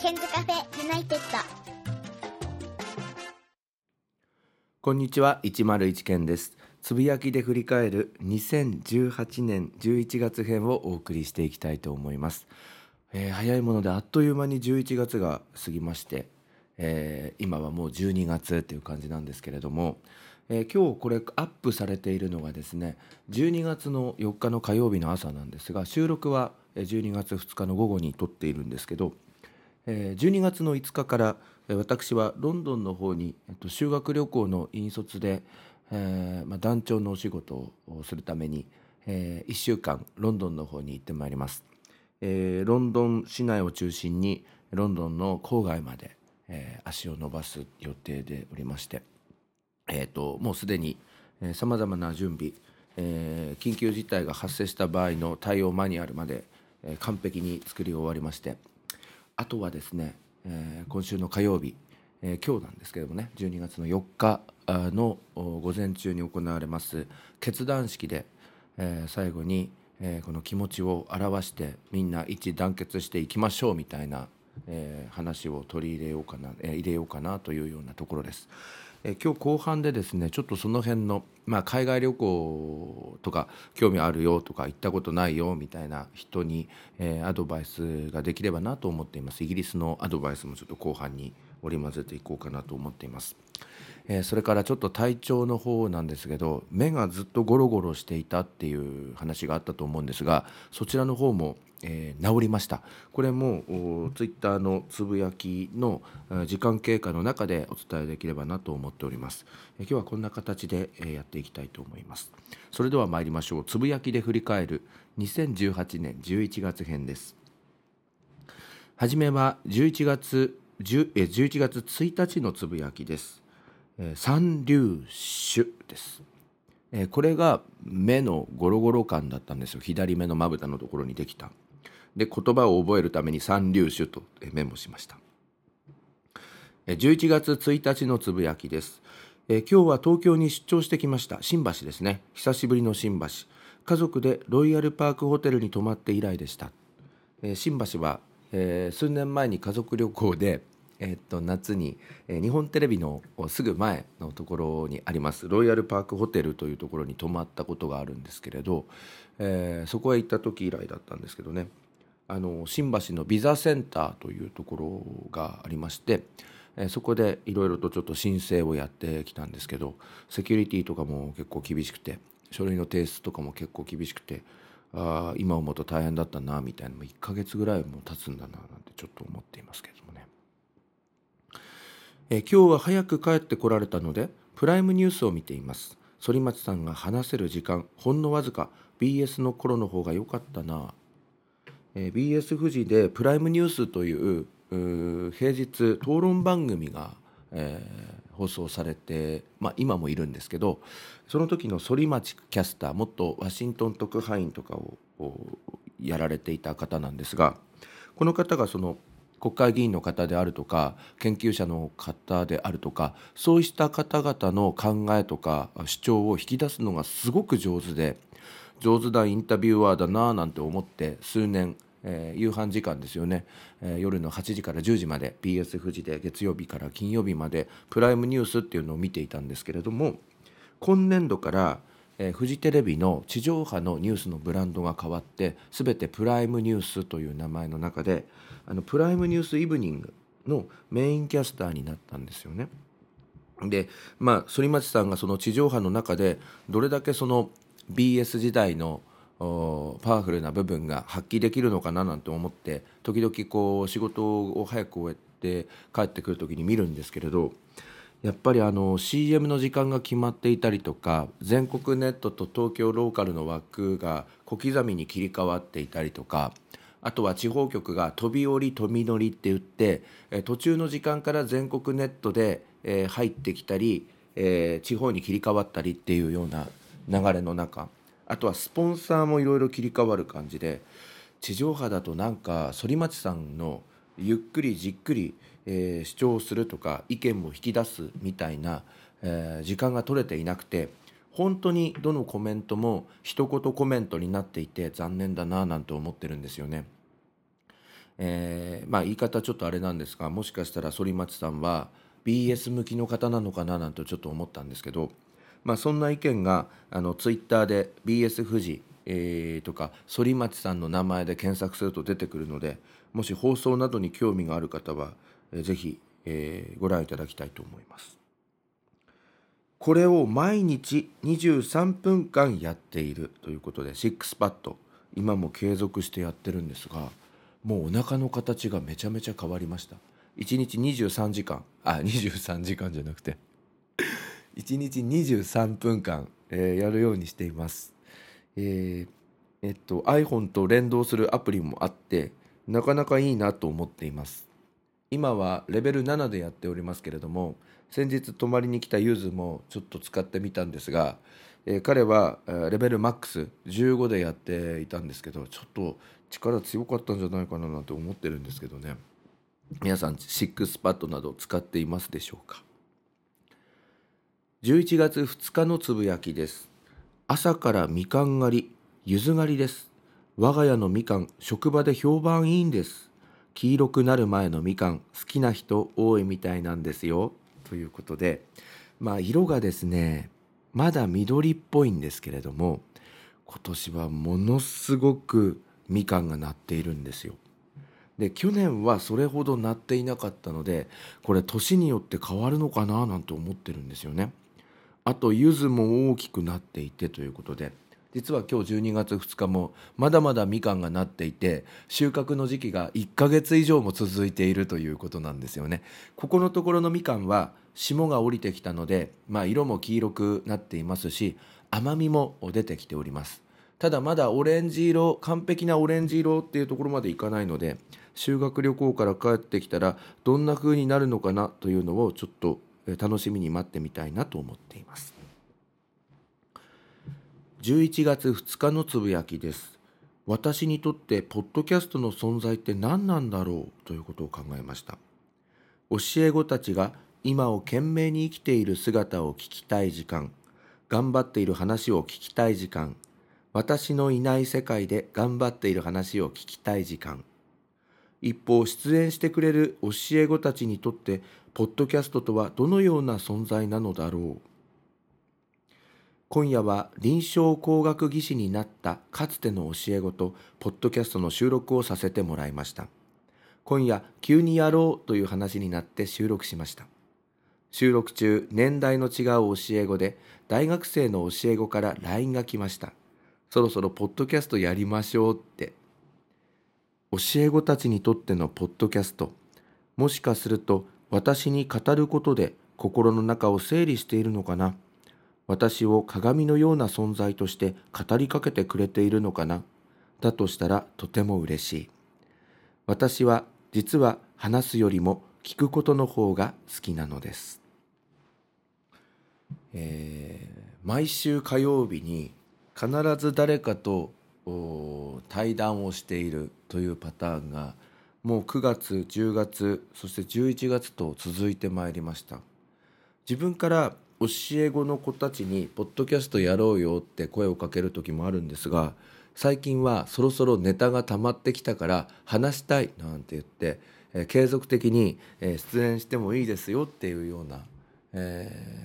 ケンズカフェユナイテッド。こんにちは101件です。つぶやきで振り返る2018年11月編をお送りしていきたいと思います、えー早いものであっという間に11月が過ぎまして、えー今はもう12月っていう感じなんですけれども、えー今日これアップされているのがですね12月の4日の火曜日の朝なんですが収録は12月2日の午後に撮っているんですけど12月の5日から私はロンドンの方に、修学旅行の引率で、えーまあ、団長のお仕事をするために、え1週間ロンドンの方に行ってまいります、えーロンドン市内を中心にロンドンの郊外まで、えー足を伸ばす予定でおりまして、えー、ともうすでにさまざまな準備、えー緊急事態が発生した場合の対応マニュアルまで、えー完璧に作り終わりましてあとはですね、えー今週の火曜日、えー今日なんですけどもね12月の4日の午前中に行われます決断式で、えー最後に、えーこの気持ちを表してみんな一致団結していきましょうみたいな、えー話を取り入れようかな、えー入れようかなというようなところです。え今日後半でですねちょっとその辺の、まあ、海外旅行とか興味あるよとか行ったことないよみたいな人に、えーアドバイスができればなと思っています。イギリスのアドバイスもちょっと後半に織り交ぜていこうかなと思っています、えーそれからちょっと体調の方なんですけど目がずっとゴロゴロしていたっていう話があったと思うんですがそちらの方もえー治りました。これもおツイッターのつぶやきの時間経過の中でお伝えできればなと思っております、えー今日はこんな形で、えーやっていきたいと思います。それでは参りましょう。つぶやきで振り返る2018年11月編です。はじめは11月10えー11月1日のつぶやきです、えー三粒子です。えーこれが目のゴロゴロ感だったんですよ。左目のまぶたのところにできた。で言葉を覚えるために三粒子とメモしました。11月1日のつぶやきです、え今日は東京に出張してきました。新橋ですね。久しぶりの新橋。家族でロイヤルパークホテルに泊まって以来でした、え新橋は、えー数年前に家族旅行でえっと夏に、えー日本テレビのすぐ前のところにありますロイヤルパークホテルというところに泊まったことがあるんですけれど、えーそこへ行った時以来だったんですけどね。あの新橋のビザセンターというところがありまして、えーそこでいろいろとちょっと申請をやってきたんですけどセキュリティとかも結構厳しくて書類の提出とかも結構厳しくてあ今思うと大変だったなみたいなもう1ヶ月ぐらいも経つんだななんてちょっと思っていますけれどもね。えー今日は早く帰ってこられたのでプライムニュースを見ています反町さんが話せる時間ほんのわずか BS の頃の方が良かったな、えー BS 富士でプライムニュースというう平日討論番組が、えー放送されて、まあ、今もいるんですけどその時の反町キャスターもっとワシントン特派員とかををやられていた方なんですがこの方がその国会議員の方であるとか研究者の方であるとかそうした方々の考えとか主張を引き出すのがすごく上手で上手なインタビュアーだなぁなんて思って数年、えー夕飯時間ですよね、えー夜の8時から10時まで BS 富士で月曜日から金曜日までプライムニュースっていうのを見ていたんですけれども今年度から、えーフジテレビの地上波のニュースのブランドが変わって全てプライムニュースという名前の中であのプライムニュースイブニングのメインキャスターになったんですよね。でまあ反町さんがその地上波の中でどれだけその BS 時代のパワフルな部分が発揮できるのかななんて思って時々こう仕事を早く終えて帰ってくる時に見るんですけれどやっぱりあの CM の時間が決まっていたりとか全国ネットと東京ローカルの枠が小刻みに切り替わっていたりとかあとは地方局が飛び降り飛び乗りって言って途中の時間から全国ネットで入ってきたり地方に切り替わったりっていうような流れの中あとはスポンサーもいろいろ切り替わる感じで地上波だとなんか反町さんのゆっくりじっくり、えー主張するとか意見も引き出すみたいな、えー時間が取れていなくて本当にどのコメントも一言コメントになっていて残念だななんて思ってるんですよね。えーまあ言い方ちょっとあれなんですがもしかしたら反町さんは BS 向きの方なのかななんてちょっと思ったんですけど、まあ、そんな意見があのツイッターで BS 富士、えーとか反町さんの名前で検索すると出てくるのでもし放送などに興味がある方は、えーぜひ、えーご覧いただきたいと思います。これを毎日23分間やっているということでシックスパッド今も継続してやってるんですがもうお腹の形がめちゃめちゃ変わりました1日23時間あ23時間じゃなくて1日23分間、えーやるようにしています。えーえっと iPhone と連動するアプリもあってなかなかいいなと思っています。今はレベル7でやっておりますけれども先日泊まりに来たユーズもちょっと使ってみたんですが、えー彼はレベルマックス15でやっていたんですけどちょっと力強かったんじゃないかななんて思ってるんですけどね。皆さんシックスパッドなど使っていますでしょうか？11月2日のつぶやきです。朝からみかん狩り柚子狩りです。我が家のみかん職場で評判いいんです。黄色くなる前のみかん好きな人多いみたいなんですよ。ということでまあ色がですねまだ緑っぽいんですけれども今年はものすごくみかんがなっているんですよ。で去年はそれほどなっていなかったのでこれ年によって変わるのかななんて思ってるんですよね。あと柚子も大きくなっていてということで実は今日12月2日もまだまだみかんがなっていて収穫の時期が1ヶ月以上も続いているということなんですよね。ここのところのみかんは霜が降りてきたので、まあ、色も黄色くなっていますし甘みも出てきております。ただまだオレンジ色完璧なオレンジ色っていうところまでいかないので修学旅行から帰ってきたらどんな風になるのかなというのをちょっと楽しみに待ってみたいなと思っています。11月2日のつぶやきです。私にとってポッドキャストの存在って何なんだろうということを考えました。教え子たちが今を懸命に生きている姿を聞きたい時間頑張っている話を聞きたい時間私のいない世界で頑張っている話を聞きたい時間一方出演してくれる教え子たちにとってポッドキャストとはどのような存在なのだろう。今夜は臨床工学技師になったかつての教え子とポッドキャストの収録をさせてもらいました。今夜急にやろうという話になって収録しました。収録中年代の違う教え子で大学生の教え子から LINE が来ました。そろそろポッドキャストやりましょうって。教え子たちにとってのポッドキャスト。もしかすると私に語ることで心の中を整理しているのかな。私を鏡のような存在として語りかけてくれているのかな。だとしたらとても嬉しい。私は実は話すよりも聞くことの方が好きなのです、えー毎週火曜日に必ず誰かと対談をしているというパターンがもう9月10月そして11月と続いてまいりました自分から教え子の子たちに「ポッドキャストやろうよ」って声をかける時もあるんですが最近はそろそろネタが溜まってきたから話したいなんて言って、継続的に、出演してもいいですよっていうような、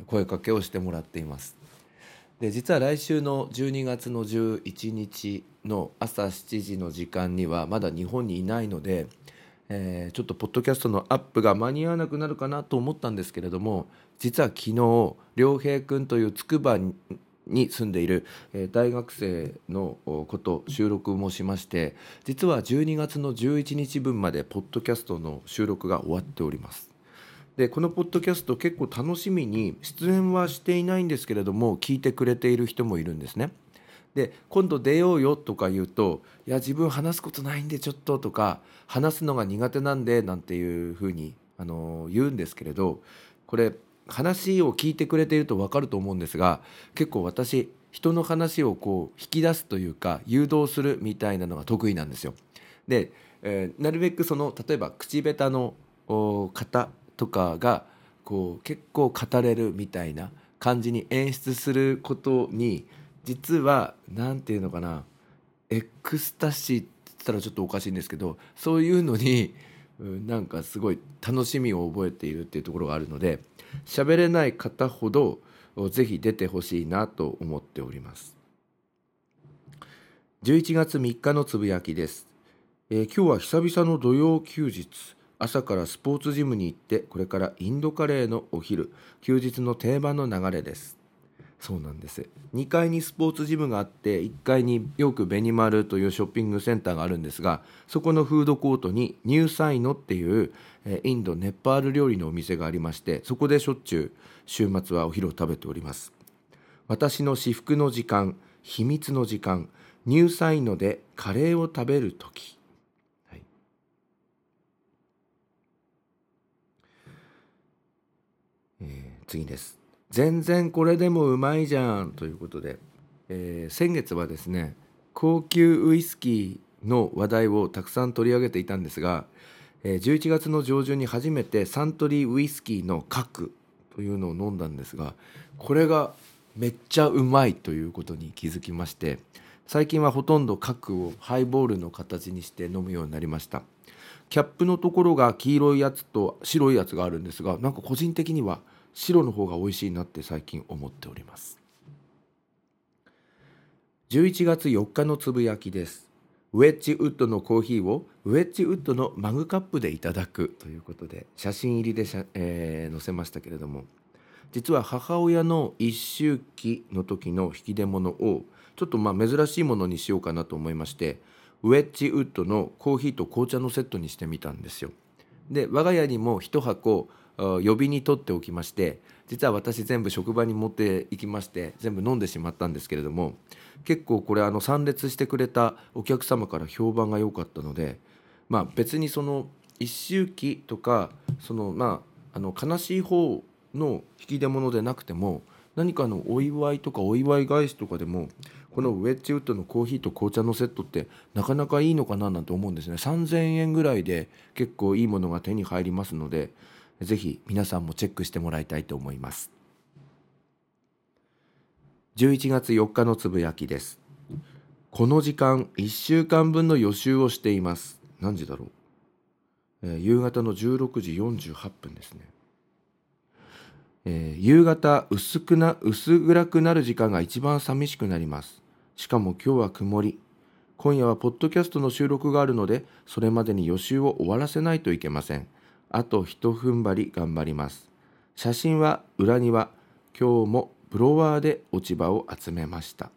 声かけをしてもらっています。で実は来週の12月の11日の朝7時の時間にはまだ日本にいないので、えーちょっとポッドキャストのアップが間に合わなくなるかなと思ったんですけれども実は昨日良平君という筑波に住んでいる、えー大学生のこと収録もしまして実は12月の11日分までポッドキャストの収録が終わっております。でこのポッドキャスト結構楽しみに出演はしていないんですけれども聞いてくれている人もいるんですね。で今度出ようよとか言うと「いや自分話すことないんでちょっと」とか「話すのが苦手なんで」なんていうふうにあの言うんですけれどこれ話を聞いてくれていると分かると思うんですが結構私人の話をこう引き出すというか誘導するみたいなのが得意なんですよ。で、えーなるべくその例えば口下手の方とかがこう結構語れるみたいな感じに演出することに実は何て言うのかなエクスタシーったらちょっとおかしいんですけどそういうのになんかすごい楽しみを覚えているっていうところがあるので喋れない方ほどぜひ出てほしいなと思っております。11月3日のつぶやきです、えー、今日は久々の土曜休日。朝からスポーツジムに行ってこれからインドカレーのお昼休日の定番の流れです。そうなんです。2階にスポーツジムがあって1階によくベニマルというショッピングセンターがあるんですがそこのフードコートにニューサイノっていうインドネパール料理のお店がありましてそこでしょっちゅう週末はお昼を食べております。私の至福の時間秘密の時間ニューサイノでカレーを食べる時、はいえー、次です。全然これでもうまいじゃんということで、えー、先月はですね高級ウイスキーの話題をたくさん取り上げていたんですが、えー、11月の上旬に初めてサントリーウイスキーの核というのを飲んだんですがこれがめっちゃうまいということに気づきまして最近はほとんど核をハイボールの形にして飲むようになりました。キャップのところが黄色いやつと白いやつがあるんですがなんか個人的には白の方が美味しいなって最近思っております11月4日のつぶやきですウェッジウッドのコーヒーをウェッジウッドのマグカップでいただくということで写真入りでえー、載せましたけれども実は母親の一周忌の時の引き出物をちょっとまあ珍しいものにしようかなと思いましてウェッジウッドのコーヒーと紅茶のセットにしてみたんですよ。で我が家にも1箱予備に取っておきまして実は私全部職場に持っていきまして全部飲んでしまったんですけれども結構これあの参列してくれたお客様から評判が良かったのでまあ別にその一周忌とかそのまああの悲しい方の引き出物でなくても何かのお祝いとかお祝い返しとかでもこのウェッジウッドのコーヒーと紅茶のセットってなかなかいいのかななんて思うんですね。3000円ぐらいで結構いいものが手に入りますのでぜひ皆さんもチェックしてもらいたいと思います。11月4日のつぶやきです。この時間1週間分の予習をしています。何時だろう、えー、夕方の16時48分ですね。えー、夕方薄くな薄暗くなる時間が一番寂しくなります。しかも今日は曇り。今夜はポッドキャストの収録があるのでそれまでに予習を終わらせないといけません。あと一踏ん張り頑張ります。写真は裏庭今日もブロワーで落ち葉を集めました。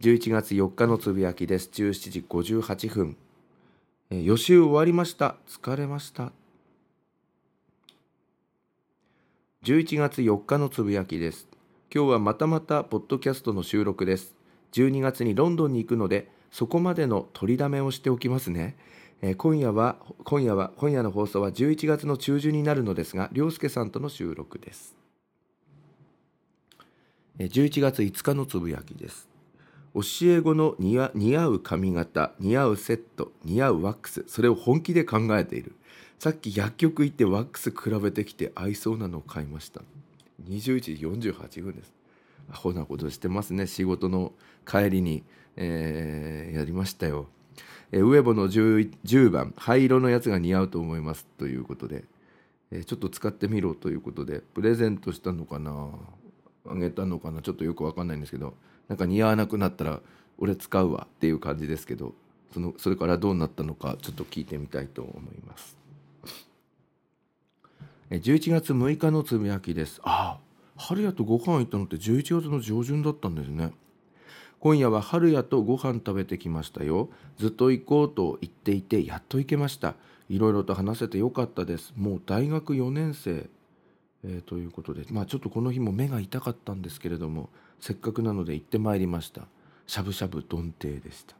11月4日のつぶやきです。17時58分、え、予習終わりました。疲れました。11月4日のつぶやきです。今日はまたまたポッドキャストの収録です。12月にロンドンに行くのでそこまでの取りだめをしておきますね、えー、今夜は今夜は今夜の放送は11月の中旬になるのですが涼介さんとの収録です。11月5日のつぶやきです。教え子の似合う髪型似合うセット似合うワックスそれを本気で考えている。さっき薬局行ってワックス比べてきて合いそうなのを買いました。21時48分です。アホなことしてますね。仕事の帰りに、えー、やりましたよ、えー、ウェボの 10, 10番灰色のやつが似合うと思いますということで、えー、ちょっと使ってみろということでプレゼントしたのかなあげたのかなちょっとよく分かんないんですけどなんか似合わなくなったら俺使うわっていう感じですけどそのそれからどうなったのかちょっと聞いてみたいと思います。11月6日のつぶやきです。ああ春屋とご飯行ったのって11月の上旬だったんですね。今夜は春屋とご飯食べてきましたよ。ずっと行こうと言っていてやっと行けました。いろいろと話せてよかったです。もう大学4年生、えー、ということで。まあちょっとこの日も目が痛かったんですけれどもせっかくなので行ってまいりました。しゃぶしゃぶ丼亭でした。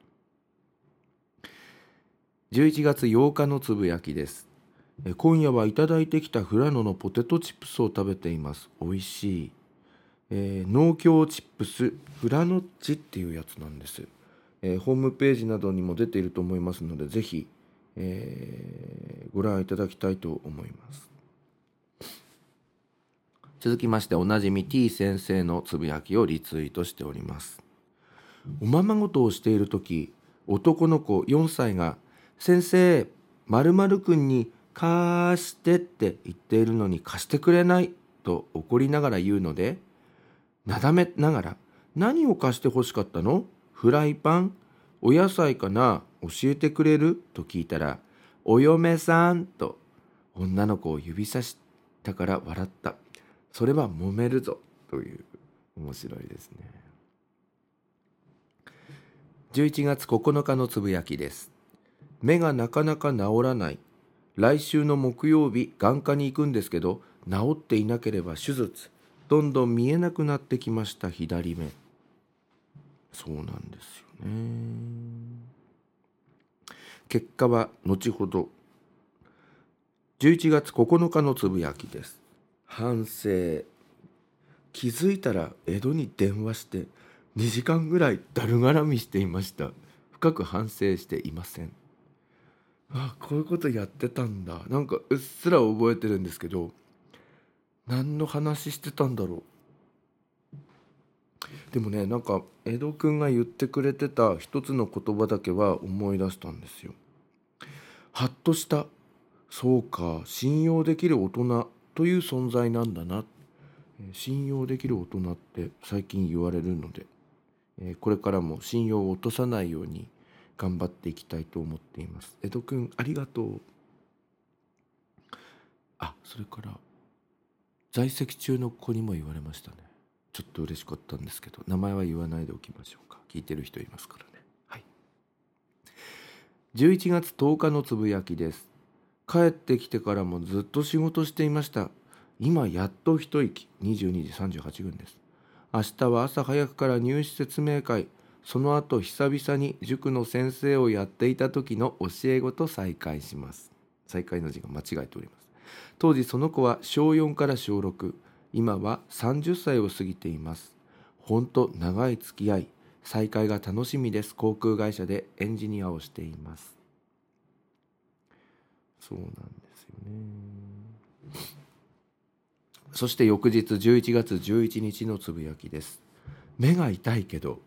11月8日のつぶやきです。今夜はいただいてきたフラノのポテトチップスを食べています。美味しい、えー、農協チップスフラノッチっていうやつなんです、えー、ホームページなどにも出ていると思いますのでぜひ、えー、ご覧いただきたいと思います。続きましておなじみ T 先生のつぶやきをリツイートしております。おままごとをしている時男の子4歳が「先生〇〇くんに貸して」って言っているのに貸してくれないと怒りながら言うのでなだめながら「何を貸してほしかったの？フライパン？お野菜かな？教えてくれる?」と聞いたら「お嫁さん」と女の子を指さしたから笑った。それは揉めるぞ。という面白いですね。11月9日のつぶやきです。目がなかなか治らない。来週の木曜日眼科に行くんですけど治っていなければ手術。どんどん見えなくなってきました左目。そうなんですよね。結果は後ほど。11月9日のつぶやきです。反省。気づいたら江戸に電話して2時間ぐらいだるがらみしていました。深く反省していません。あこういうことやってたんだ。なんかうっすら覚えてるんですけど何の話してたんだろう。でもねなんか江戸くんが言ってくれてた一つの言葉だけは思い出したんですよ。はっとした。そうか。信用できる大人という存在なんだな。信用できる大人って最近言われるので。これからも信用を落とさないように頑張っていきたいと思っています。江戸くんありがとう。あそれから在籍中の子にも言われましたね。ちょっと嬉しかったんですけど名前は言わないでおきましょうか。聞いてる人いますからね。はい。11月10日のつぶやきです。帰ってきてからもずっと仕事していました。今やっと一息。22時38分です。明日は朝早くから入試説明会。その後久々に塾の先生をやっていた時の教え子と再会します。再会の字が間違えております。当時その子は小4から小6今は30歳を過ぎています。ほんと長い付き合い再会が楽しみです。航空会社でエンジニアをしています。そうなんですよね。そして翌日11月11日のつぶやきです。目が痛いけど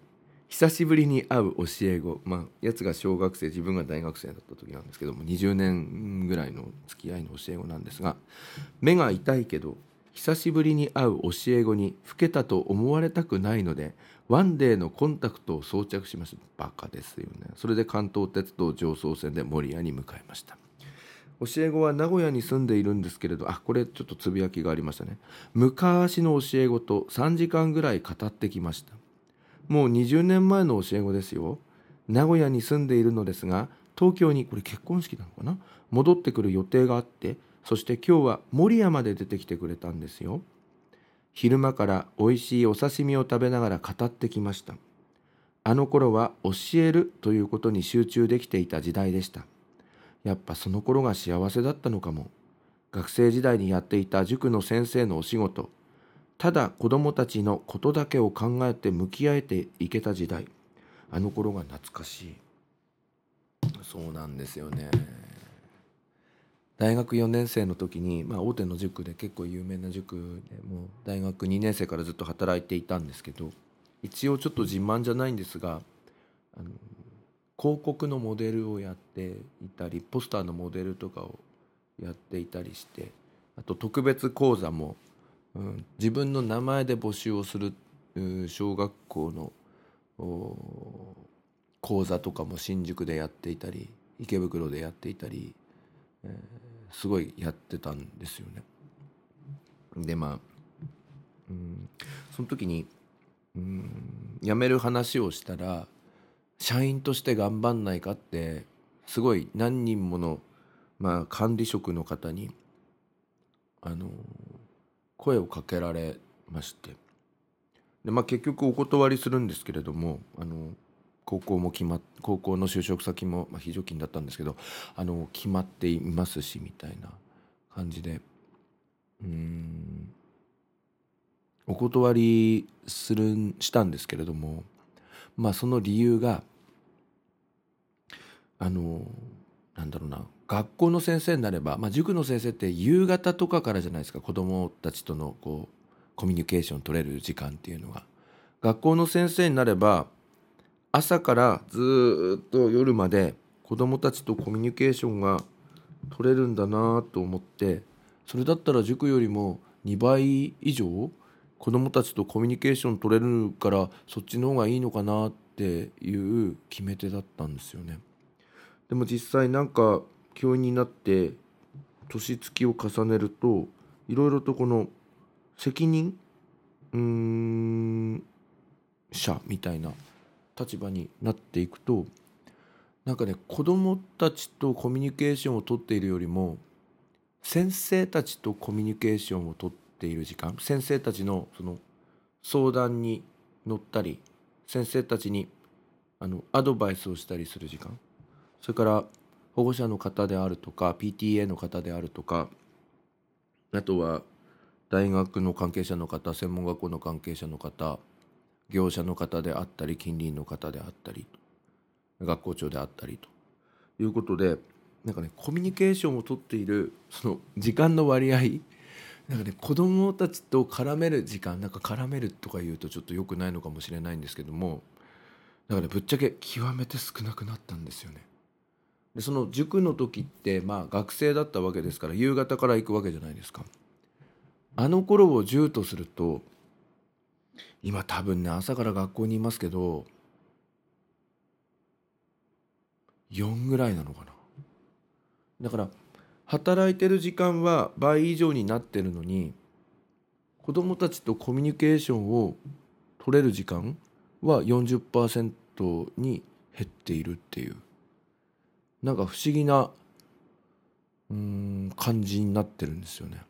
久しぶりに会う教え子。まあやつが小学生自分が大学生だった時なんですけども20年ぐらいの付き合いの教え子なんですが目が痛いけど久しぶりに会う教え子に老けたと思われたくないのでワンデーのコンタクトを装着しましたバカですよね。それで関東鉄道上層線で守谷に向かいました。教え子は名古屋に住んでいるんですけれどあこれちょっとつぶやきがありましたね。昔の教え子と3時間ぐらい語ってきました。もう20年前の教え子ですよ。名古屋に住んでいるのですが東京にこれ結婚式なのかな？戻ってくる予定があってそして今日は守谷まで出てきてくれたんですよ。昼間から美味しいお刺身を食べながら語ってきました。あの頃は教えるということに集中できていた時代でした。やっぱその頃が幸せだったのかも。学生時代にやっていた塾の先生のお仕事。ただ子供たちのことだけを考えて向き合えていけた時代。あの頃が懐かしい。そうなんですよね。大学4年生の時に、まあ、大手の塾で結構有名な塾でもう大学2年生からずっと働いていたんですけど一応ちょっと自慢じゃないんですがあの広告のモデルをやっていたりポスターのモデルとかをやっていたりしてあと特別講座も、うん、自分の名前で募集をする、うん、小学校の講座とかも新宿でやっていたり池袋でやっていたり、えー、すごいやってたんですよね。でまあ、うん、その時に、うん、辞める話をしたら社員として頑張んないかってすごい何人もの、まあ、管理職の方にあの声をかけられまして。で、まあ、結局お断りするんですけれどもあの高校も決まっ高校の就職先も、まあ、非常勤だったんですけどあの決まっていますしみたいな感じで。うん。お断りするしたんですけれどもまあその理由があのなんだろうな学校の先生になれば、まあ、塾の先生って夕方とかからじゃないですか子どもたちとのこうコミュニケーション取れる時間っていうのが。学校の先生になれば朝からずっと夜まで子供たちとコミュニケーションが取れるんだなと思ってそれだったら塾よりも2倍以上子供たちとコミュニケーション取れるからそっちの方がいいのかなっていう決め手だったんですよね。でも実際なんか教員になって年月を重ねるといろいろとこの責任うーん者みたいな立場になっていくとなんかね子どもたちとコミュニケーションをとっているよりも先生たちとコミュニケーションをとっている時間先生たちのその相談に乗ったり先生たちにあのアドバイスをしたりする時間。それから保護者の方であるとか PTA の方であるとかあとは大学の関係者の方専門学校の関係者の方業者の方であったり近隣の方であったり学校長であったりということでなんかねコミュニケーションをとっているその時間の割合なんかね子供たちと絡める時間なんか絡めるとか言うとちょっと良くないのかもしれないんですけどもだからぶっちゃけ極めて少なくなったんですよね。でその塾の時ってまあ学生だったわけですから夕方から行くわけじゃないですか。あの頃を10とすると今多分ね朝から学校にいますけど4ぐらいなのかなだから働いてる時間は倍以上になってるのに子供たちとコミュニケーションを取れる時間は40%に減っているっていうなんか不思議なうん感じになってるんですよね。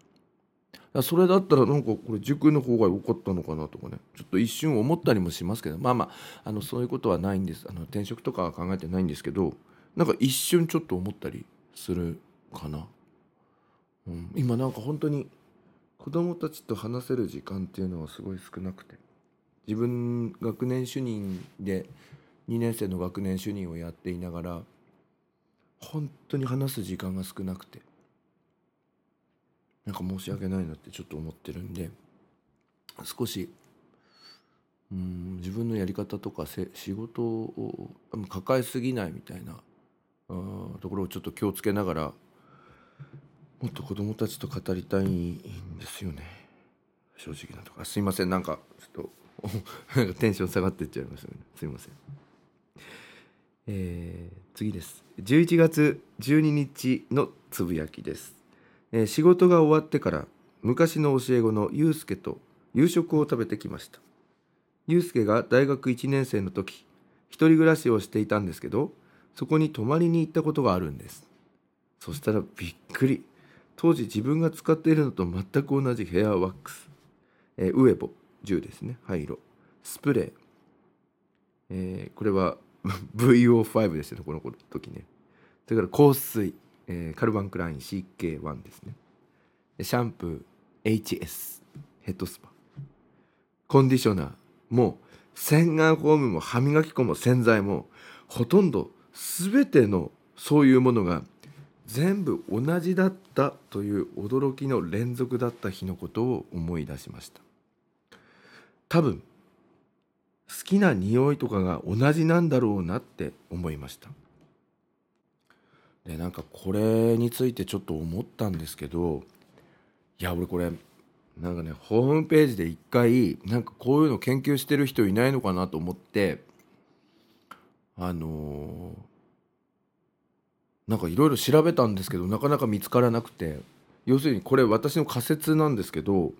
それだったらなんかこれ塾の方が良かったのかなとかね。ちょっと一瞬思ったりもしますけど。まあまああのそういうことはないんです。あの転職とかは考えてないんですけどなんか一瞬ちょっと思ったりするかな、うん、今なんか本当に子供たちと話せる時間っていうのはすごい少なくて。自分学年主任で2年生の学年主任をやっていながら本当に話す時間が少なくて。なんか申し訳ないなってちょっと思ってるんで。少しうん自分のやり方とかせ仕事を抱えすぎないみたいなところをちょっと気をつけながらもっと子供たちと語りたいんですよね。正直なところ。すいません。なんかちょっと テンション下がってっちゃいましたね。すいません。えー、次です。11月12日のつぶやきです。えー、仕事が終わってから昔の教え子のユうスケと夕食を食べてきました。ユうスケが大学1年生の時一人暮らしをしていたんですけどそこに泊まりに行ったことがあるんです。そしたらびっくり。当時自分が使っているのと全く同じヘアワックス、えー、ウエボ10ですね。灰色。スプレー、えー、これは VO5 でしたねこの時ね。それから香水えー、カルバンクライン CK1 ですね。シャンプー HS ヘッドスパ。コンディショナーも洗顔フォームも歯磨き粉も洗剤もほとんど全てのそういうものが全部同じだったという驚きの連続だった日のことを思い出しました。多分好きな匂いとかが同じなんだろうなって思いました。でなんかこれについてちょっと思ったんですけどいや俺これなんかねホームページで一回なんかこういうの研究してる人いないのかなと思ってあのー、なんかいろいろ調べたんですけどなかなか見つからなくて要するにこれ私の仮説なんですけど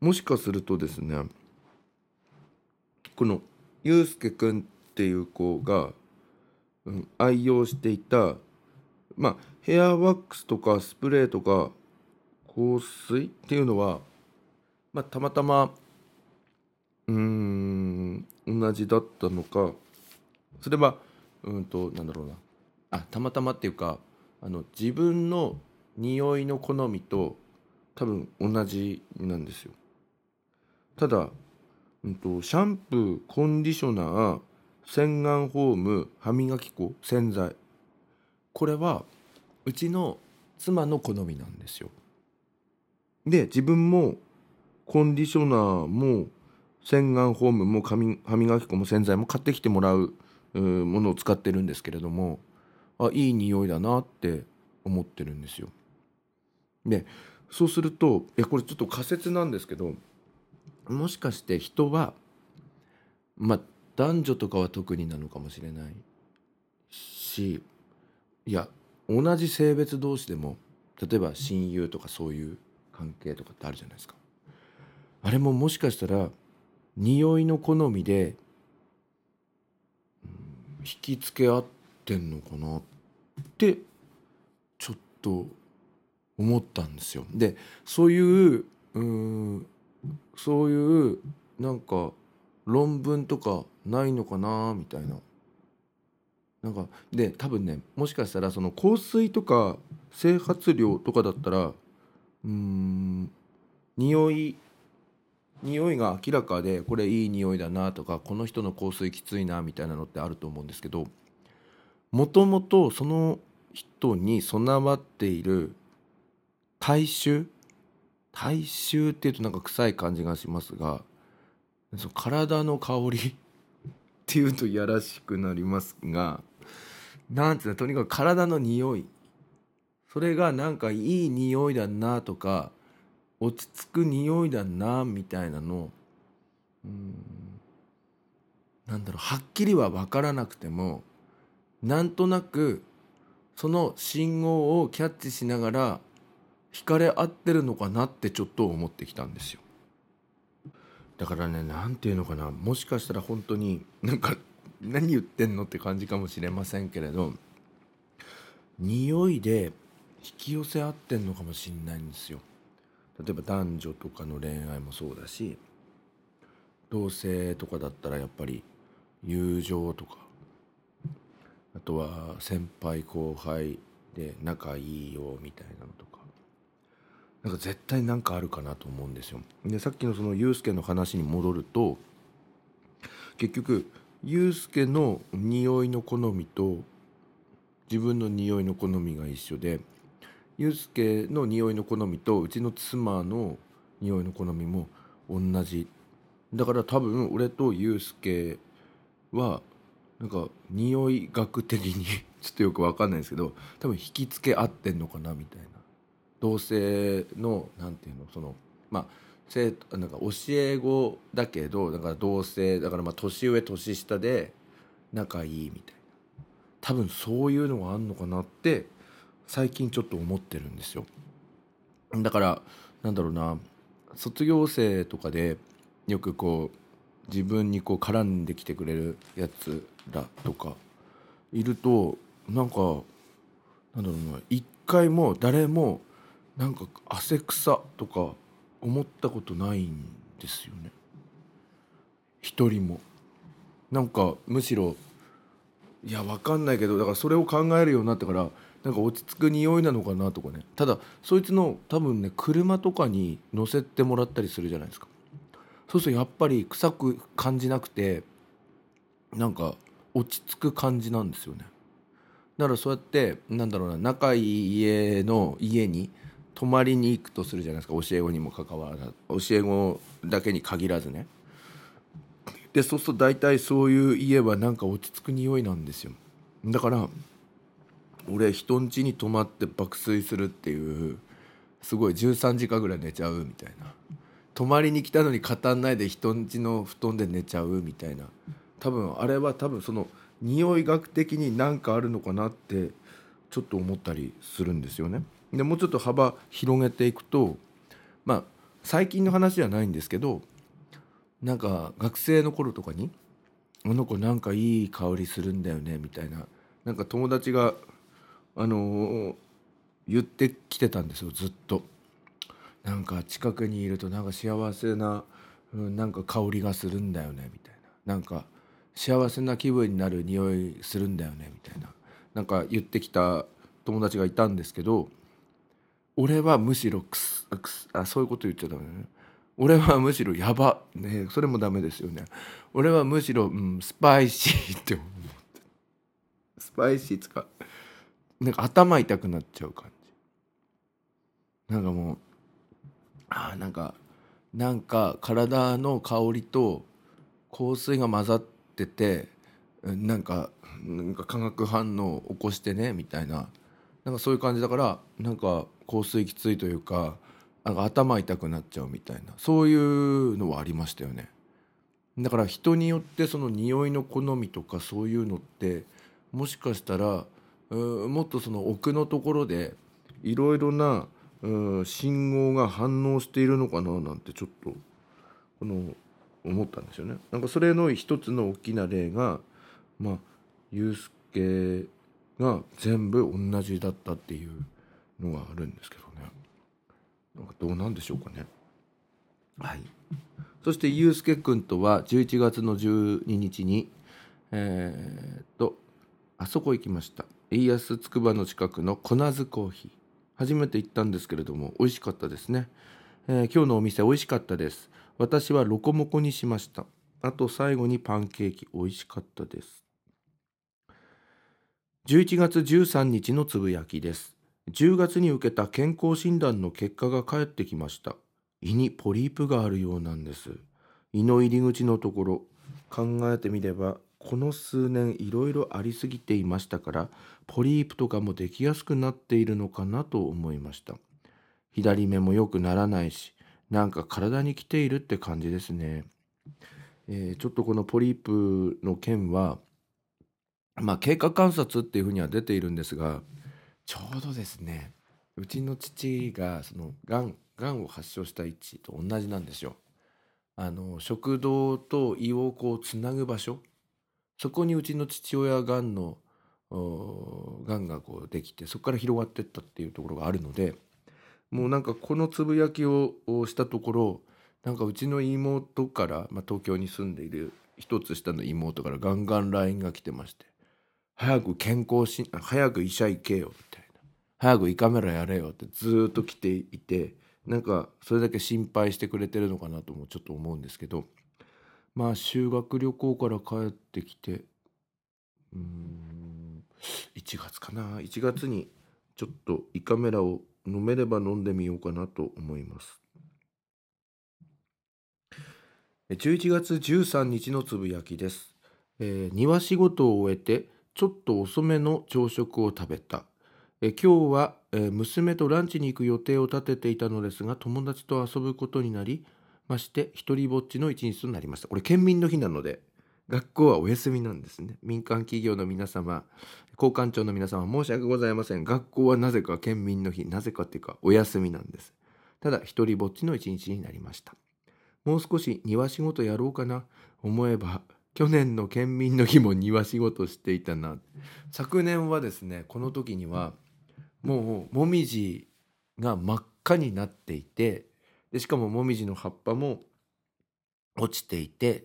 もしかするとですねこのゆうすけくんっていう子がうん、愛用していたまあヘアワックスとかスプレーとか香水っていうのは、まあ、たまたまうん同じだったのかそれはうんとなんだろうなあたまたまっていうかあの自分の匂いの好みと多分同じなんですよ。ただ、うんと、シャンプーコンディショナー洗顔フォーム歯磨き粉洗剤これはうちの妻の好みなんですよ。で自分もコンディショナーも洗顔フォームも髪歯磨き粉も洗剤も買ってきてもらううものを使ってるんですけれどもあいい匂いだなって思ってるんですよ。でそうするといやこれちょっと仮説なんですけどもしかして人はまあ男女とかは特になのかもしれないしいや同じ性別同士でも例えば親友とかそういう関係とかってあるじゃないですか。あれももしかしたら匂いの好みで、引き付け合ってんのかなってちょっと思ったんですよ。でそういううんそういうなんか論文とかないのかなみたいな。なんかで多分ねもしかしたらその香水とか整髪料とかだったらうん匂い匂いが明らかでこれいい匂いだなとかこの人の香水きついなみたいなのってあると思うんですけどもともとその人に備わっている体臭体臭っていうとなんか臭い感じがしますがその体の香りっていうといやらしくなりますがなんつうのとにかく体の匂い。それがなんかいい匂いだなとか落ち着く匂いだなみたいなの。うん。なんだろうはっきりは分からなくてもなんとなくその信号をキャッチしながら惹かれ合ってるのかなってちょっと思ってきたんですよ。だからね何て言うのかなもしかしたら本当になんか何言ってんのって感じかもしれませんけれど匂いで引き寄せ合ってんのかもしんないんですよ。例えば男女とかの恋愛もそうだし同性とかだったらやっぱり友情とかあとは先輩後輩で仲いいよみたいなのとかなんか絶対なんかあるかなと思うんですよ。でさっきのそのユうスケの話に戻ると結局ユうスケの匂いの好みと自分の匂いの好みが一緒でユうスケの匂いの好みとうちの妻の匂いの好みも同じだから多分俺とユうスケはなんか匂い学的に ちょっとよく分かんないですけど多分引き付け合ってんのかなみたいな同性のなんていうのそのまあ生なんか教え子だけどだから同性だからまあ年上年下で仲いいみたい。な多分そういうのがあんのかなって最近ちょっと思ってるんですよ。だからなんだろうな卒業生とかでよくこう自分にこう絡んできてくれるやつらとかいるとなんかなんだろうな一回も誰もなんか汗臭とか思ったことないんですよね。一人も。なんかむしろいやわかんないけどだからそれを考えるようになってからなんか落ち着く匂いなのかなとかね。ただそいつの多分ね車とかに乗せてもらったりするじゃないですか。そうするとやっぱり臭く感じなくてなんか落ち着く感じなんですよね。だからそうやってなんだろうな仲いい家の家に泊まりに行くとするじゃないですか教え子にもかかわらず。教え子だけに限らずね。でそうすると大体そういう家はなんか落ち着く匂いなんですよ。だから俺人ん家に泊まって爆睡するっていうすごい13時間ぐらい寝ちゃうみたいな。泊まりに来たのに語んないで人ん家の布団で寝ちゃうみたいな。多分あれは多分その匂い学的に何かあるのかなってちょっと思ったりするんですよね。でもうちょっと幅広げていくとまあ最近の話じゃないんですけどなんか学生の頃とかに「あの子なんかいい香りするんだよね」みたいななんか友達があのー言ってきてたんですよずっと。なんか近くにいるとなんか幸せな、うん、なんか香りがするんだよねみたいななんか幸せな気分になる匂いするんだよねみたいななんか言ってきた友達がいたんですけど俺はむしろくすくすあそういうこと言っちゃダメだね。俺はむしろやば。ねそれもダメですよね。俺はむしろ、うん、スパイシーって思って。スパイシーつかなんか頭痛くなっちゃう感じ。なんかもうあなんかなんか体の香りと香水が混ざっててなんかなんか化学反応を起こしてねみたいな。なんかそういう感じだからなんか香水きついというかなんか頭痛くなっちゃうみたいなそういうのはありましたよねだから人によってその匂いの好みとかそういうのってもしかしたらもっとその奥のところでいろいろな信号が反応しているのかななんてちょっとこの思ったんですよね。なんかそれの一つの大きな例がまあユースケが全部同じだったっていうのがあるんですけどね。どうなんでしょうかね。はい。そしてユースケ君とは11月の12日にえー、っとあそこ行きました。家康つくばの近くのコナズコーヒー。初めて行ったんですけれども美味しかったですね、えー、今日のお店美味しかったです私はロコモコにしましたあと最後にパンケーキ美味しかったです11月13日のつぶやきです。10月に受けた健康診断の結果が返ってきました。胃にポリープがあるようなんです。胃の入り口のところ考えてみればこの数年いろいろありすぎていましたからポリープとかもできやすくなっているのかなと思いました。左目も良くならないしなんか体に来ているって感じですね、えー、ちょっとこのポリープの件はまあ経過観察っていうふうには出ているんですがちょうどですねうちの父がそのがんがんを発症した位置と同じなんですよ。あの食道と胃をこうつなぐ場所。そこにうちの父親がんのがんがこうできてそこから広がっていったっていうところがあるのでもうなんかこのつぶやきをしたところなんかうちの妹から、まあ、東京に住んでいる一つ下の妹からガンガン LINE が来てまして早く健康し早く医者行けよみたいな。早く胃カメラやれよってずっと来ていてなんかそれだけ心配してくれてるのかなともちょっと思うんですけど。まあ修学旅行から帰ってきてうん1月かな。1月にちょっと胃カメラを飲めれば飲んでみようかなと思います。11月13日のつぶやきです、えー、庭仕事を終えてちょっと遅めの朝食を食べた。え今日は、えー、娘とランチに行く予定を立てていたのですが友達と遊ぶことになりまして一人ぼっちの一日となりました。これ県民の日なので学校はお休みなんですね。民間企業の皆様交換庁の皆様申し訳ございません。学校はなぜか県民の日なぜかっていうかお休みなんです。ただ一人ぼっちの一日になりました。もう少し庭仕事やろうかな。思えば去年の県民の日も庭仕事していたな昨年はですねこの時にはもうもみじが真っ赤になっていてでしかももみじの葉っぱも落ちていて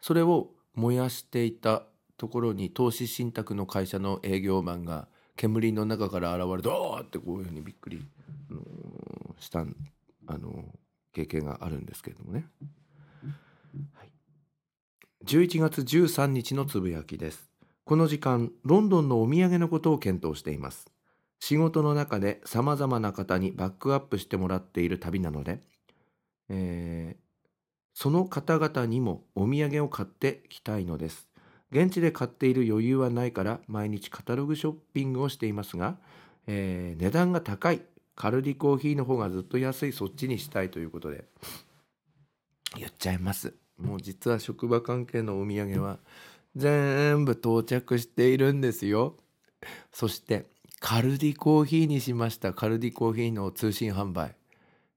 それを燃やしていたところに投資信託の会社の営業マンが煙の中から現れて「おー!」ってこういうふうにびっくり、したあの経験があるんですけれどもね。はい、11月13日のつぶやきです。この時間ロンドンのお土産のことを検討しています。仕事の中でさまざまな方にバックアップしてもらっている旅なので、えその方々にもお土産を買ってきたいのです。現地で買っている余裕はないから毎日カタログショッピングをしていますが、えー、値段が高いカルディコーヒーの方がずっと安いそっちにしたいということで言っちゃいますもう実は職場関係のお土産は全部到着しているんですよ。そしてカルディコーヒーにしました。カルディコーヒーの通信販売。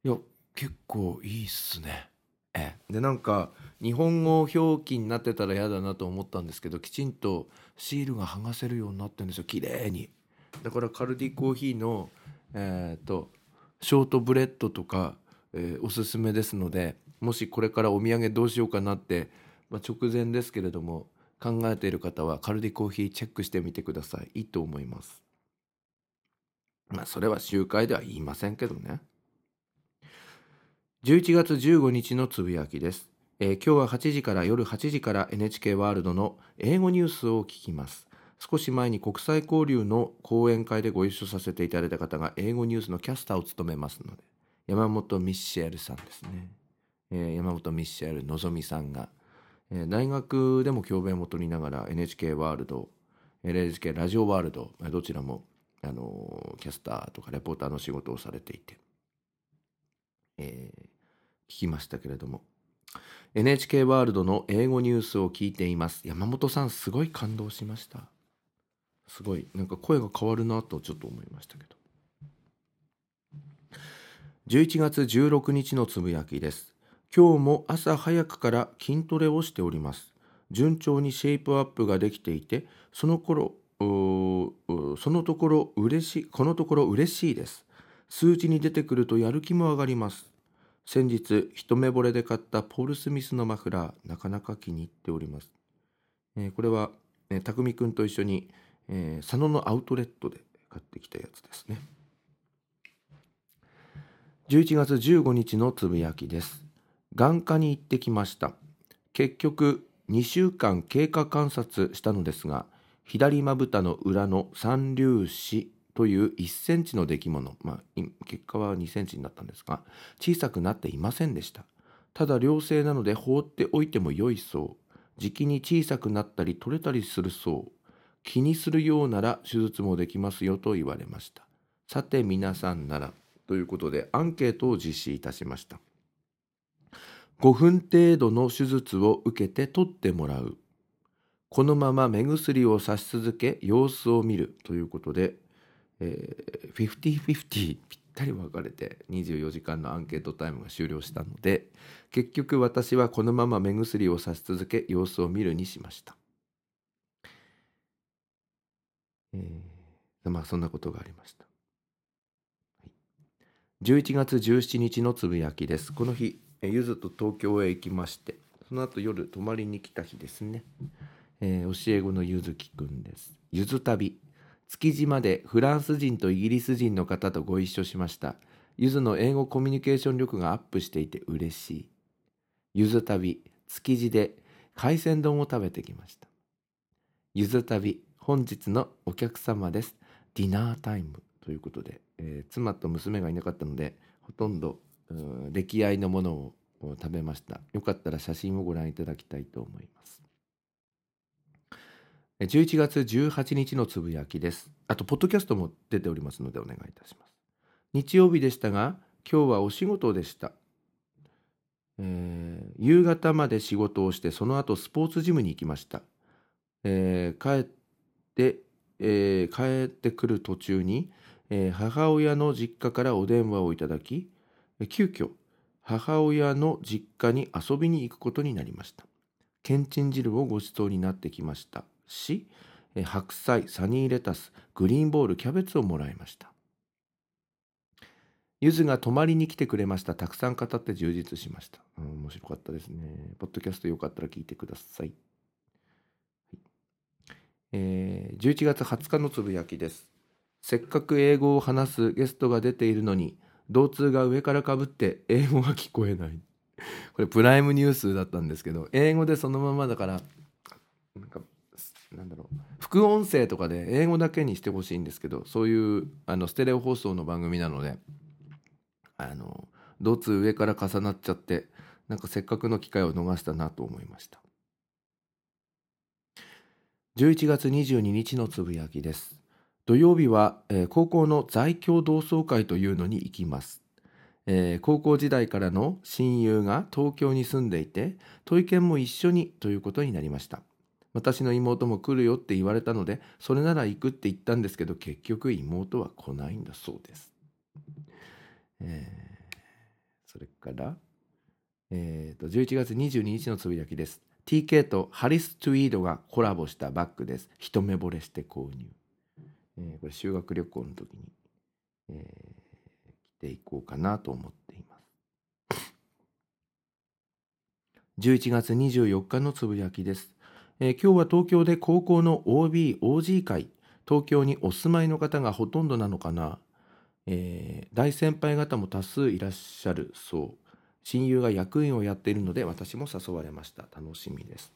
いや結構いいっすね。えでなんか日本語表記になってたら嫌だなと思ったんですけどきちんとシールが剥がせるようになってるんですよ。綺麗に。だからカルディコーヒーのえっ、とショートブレッドとか、えー、おすすめですのでもしこれからお土産どうしようかなって、まあ、直前ですけれども考えている方はカルディコーヒーチェックしてみてください。いいと思います。まあそれは集会では言いませんけどね。11月15日のつぶやきです、えー、今日は8時から夜8時から NHK ワールドの英語ニュースを聞きます。少し前に国際交流の講演会でご一緒させていただいた方が英語ニュースのキャスターを務めますので山本ミッシェルさんですね。えー山本ミッシェルのぞみさんが、えー大学でも教鞭を取りながら NHK ワールド NHK ラジオワールドどちらも、あのキャスターとかレポーターの仕事をされていて、えー聞きましたけれども。NHK ワールドの英語ニュースを聞いています。山本さんすごい感動しました。すごい。なんか声が変わるなとちょっと思いましたけど。11月16日のつぶやきです。今日も朝早くから筋トレをしております。順調にシェイプアップができていてその頃そのところ嬉しいこのところ嬉しいです。数字に出てくるとやる気も上がります。先日一目惚れで買ったポール・スミスのマフラーなかなか気に入っております、えーこれは、えー、匠くんと一緒に、えー佐野のアウトレットで買ってきたやつですね。11月15日のつぶやきです。眼科に行ってきました。結局2週間経過観察したのですが左まぶたの裏の三粒子という1センチの出来物、まあ、結果は2センチになったんですが小さくなっていませんでした。ただ良性なので放っておいても良いそう。時期に小さくなったり取れたりするそう。気にするようなら手術もできますよと言われました。さて皆さんならということでアンケートを実施いたしました。5分程度の手術を受けて取ってもらう。このまま目薬をさし続け様子を見るということで、えー、50-50ぴったり分かれて24時間のアンケートタイムが終了したので結局私はこのまま目薬をさし続け様子を見るにしました、えーまあそんなことがありました。11月17日のつぶやきです。この日ゆずと東京へ行きましてその後夜泊まりに来た日ですね、えー教え子のゆずきくんです。ゆず旅。築地までフランス人とイギリス人の方とご一緒しました。ゆずの英語コミュニケーション力がアップしていて嬉しい。ゆず旅。築地で海鮮丼を食べてきました。ゆず旅。本日のお客様です。ディナータイム。ということで、えー妻と娘がいなかったのでほとんどうん歴愛のものを食べました。よかったら写真をご覧いただきたいと思います。え11月18日のつぶやきです。あとポッドキャストも出ておりますのでお願いいたします。日曜日でしたが今日はお仕事でした。えー夕方まで仕事をしてその後スポーツジムに行きました、えー帰って、えー帰ってくる途中に、えー母親の実家からお電話をいただき急遽母親の実家に遊びに行くことになりました。けんちん汁をご馳走になってきました。し白菜サニーレタスグリーンボールキャベツをもらいました。ゆずが泊まりに来てくれました。たくさん語って充実しました、うん、面白かったですね。ポッドキャストよかったら聞いてください、はい。えー11月20日のつぶやきです。せっかく英語を話すゲストが出ているのに同通が上からかぶって英語が聞こえない。これプライムニュースだったんですけど英語でそのままだからなんかなんだろう。副音声とかで英語だけにしてほしいんですけどそういうあのステレオ放送の番組なのであの同通上から重なっちゃってなんかせっかくの機会を逃したなと思いました。11月22日のつぶやきです。土曜日は、えー高校の在京同窓会というのに行きます、えー高校時代からの親友が東京に住んでいてトイケンも一緒にということになりました。私の妹も来るよって言われたのでそれなら行くって言ったんですけど結局妹は来ないんだそうです、えーそれから、えーと11月22日のつぶやきです。TK とハリス・トゥイードがコラボしたバッグです。一目惚れして購入。えーこれ修学旅行の時に、えー着ていこうかなと思っています。11月24日のつぶやきです、えー今日は東京で高校の OB、OG 会、東京にお住まいの方がほとんどなのかな、えー大先輩方も多数いらっしゃるそう。親友が役員をやっているので私も誘われました。楽しみです。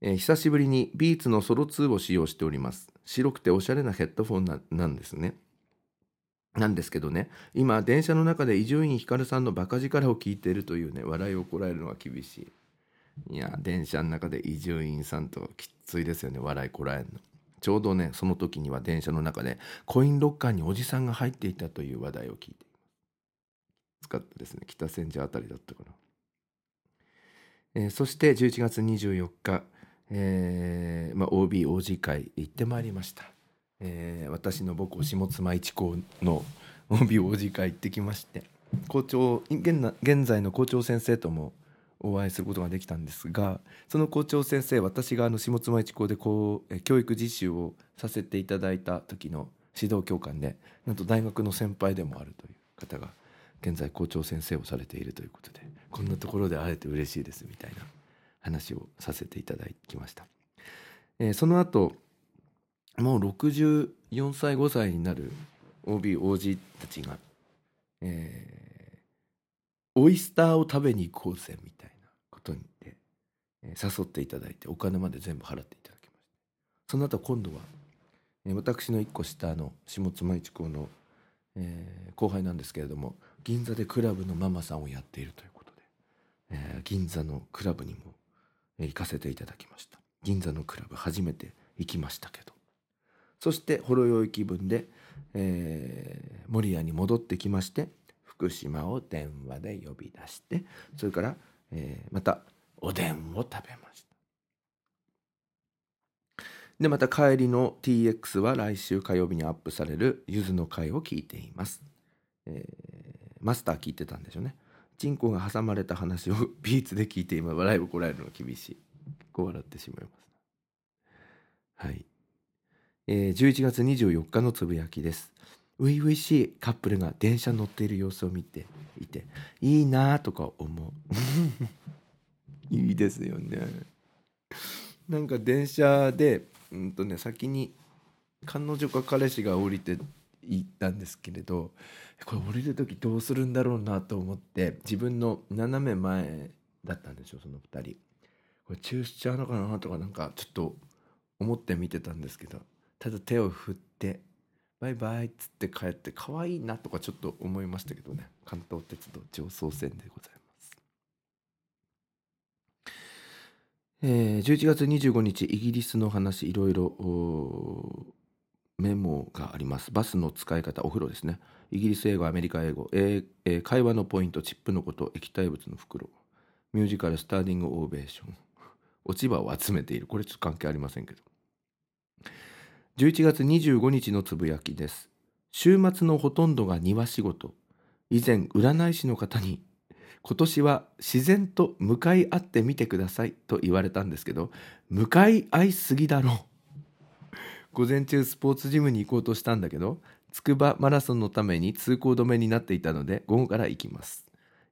えー久しぶりにビーツのソロ2を使用しております。白くておしゃれなヘッドフォンなんですね。なんですけどね今電車の中で伊集院光さんのバカ力を聞いているというね笑いをこらえるのは厳しいいや電車の中で伊集院さんときついですよね笑いこらえるのちょうどねその時には電車の中でコインロッカーにおじさんが入っていたという話題を聞いています使ったですね北千住あたりだったかな、えーそして11月24日、えーまあ、OBOG 会行ってまいりました。えー私の母校下妻一高の OBOG 会行ってきまして校長現現在の校長先生ともお会いすることができたんですがその校長先生私があの下妻一高でこう教育実習をさせていただいた時の指導教官でなんと大学の先輩でもあるという方が現在校長先生をされているということでこんなところで会えて嬉しいですみたいな。話をさせていただきました。えーその後もう64歳5歳になる OBOG たちが、えーオイスターを食べに行こうぜみたいなことにで、えー誘っていただいてお金まで全部払っていただきましたその後今度は、えー私の1個下の下妻一高の、えー後輩なんですけれども銀座でクラブのママさんをやっているということで、えー銀座のクラブにも、行かせていただきました。銀座のクラブ初めて行きましたけど。そしてほろ酔い気分で、えー守谷に戻ってきまして福島を電話で呼び出してそれから、えーまたおでんを食べました。でまた帰りの TX は来週火曜日にアップされるゆずの会を聞いています、えーマスター聞いてたんでしょうね。チンコが挟まれた話を ビーツで聞いて今笑いをこらえるの厳しい。結構笑ってしまいます。はい。えー11月24日のつぶやきです。初々しいカップルが電車乗っている様子を見ていていいなぁとか思う。いいですよね。なんか電車でうんとね先に彼女か彼氏が降りて行ったんですけれどこれ降りる時どうするんだろうなと思って自分の斜め前だったんですよその2人。これチューしちゃうのかなとかなんかちょっと思って見てたんですけどただ手を振ってバイバイっつって帰って可愛いなとかちょっと思いましたけどね。関東鉄道上層線でございます、えー11月25日イギリスの話いろいろメモがあります。バスの使い方お風呂ですね。イギリス英語アメリカ英語、えー会話のポイントチップのこと液体物の袋。ミュージカルスタンディングオベーション。落ち葉を集めている。これちょっと関係ありませんけど。11月25日のつぶやきです。週末のほとんどが庭仕事。以前占い師の方に今年は自然と向かい合ってみてくださいと言われたんですけど向かい合いすぎだろう。午前中スポーツジムに行こうとしたんだけど筑波マラソンのために通行止めになっていたので午後から行きます。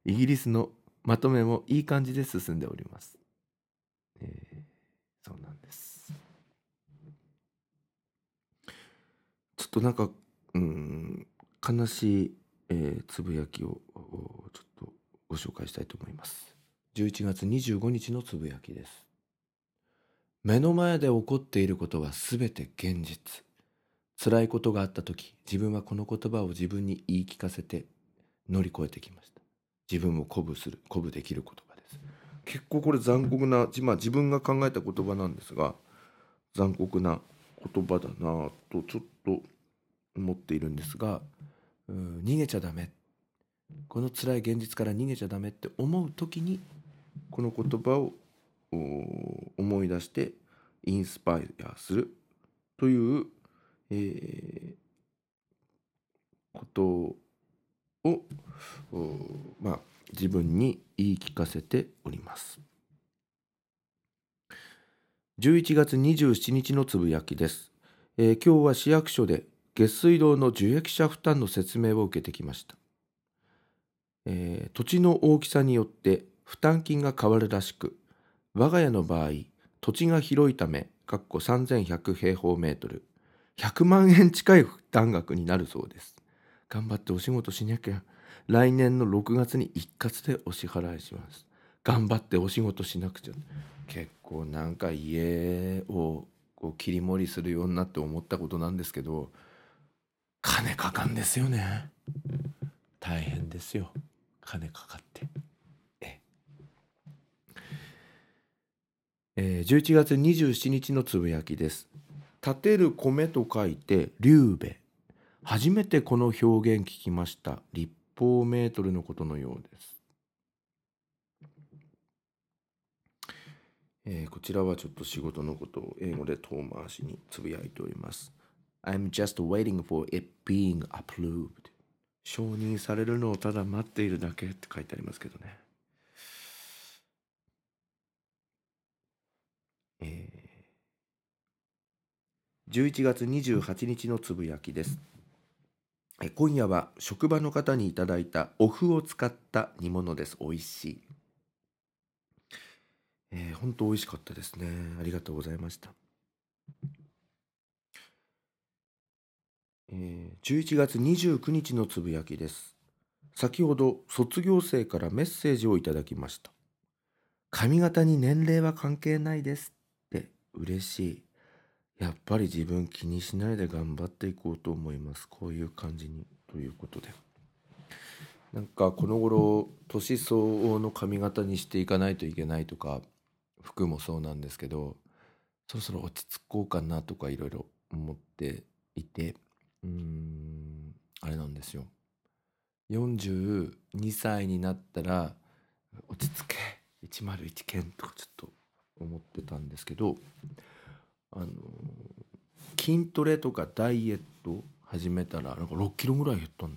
イギリスのまとめもいい感じで進んでおります、えーそうなんです。ちょっとなんかうん悲しい、えーつぶやきをちょっとご紹介したいと思います。11月25日のつぶやきです。目の前で起こっていることは全て現実。辛いことがあった時自分はこの言葉を自分に言い聞かせて乗り越えてきました。自分を鼓舞する鼓舞できる言葉です。結構これ残酷な、まあ、自分が考えた言葉なんですが残酷な言葉だなとちょっと思っているんですがうん逃げちゃダメ。この辛い現実から逃げちゃダメって思う時にこの言葉を思い出してインスパイアするという、えーことをまあ自分に言い聞かせております。11月27日のつぶやきです、えー今日は市役所で下水道の受益者負担の説明を受けてきました、えー土地の大きさによって負担金が変わるらしく我が家の場合土地が広いためかっこ3100平方メートル100万円近い負担額になるそうです。頑張ってお仕事しなきゃ。来年の6月に一括でお支払いします。頑張ってお仕事しなくちゃ。結構なんか家をこう切り盛りするようになって思ったことなんですけど金かかんですよね。大変ですよ。金かかって。えー、11月27日のつぶやきです立てる米と書いて劉備初めてこの表現聞きました立方メートルのことのようですえー、こちらはちょっと仕事のことを英語で遠回しにつぶやいております。I'm just waiting for it being approved. 承認されるのをただ待っているだけって書いてありますけどね。えー、11月28日のつぶやきです。え今夜は職場の方にいただいたお麩を使った煮物です。美味しい。えー、本当美味しかったですね。ありがとうございました。えー、11月29日のつぶやきです。先ほど卒業生からメッセージをいただきました。髪型に年齢は関係ないです嬉しい。やっぱり自分気にしないで頑張っていこうと思います。こういう感じにということで。なんかこの頃年相応の髪型にしていかないといけないとか服もそうなんですけどそろそろ落ち着こうかなとかいろいろ思っていてうーんあれなんですよ42歳になったら落ち着け101件とかちょっと思ってたんですけどあの筋トレとかダイエット始めたらなんか6キロぐらい減ったん6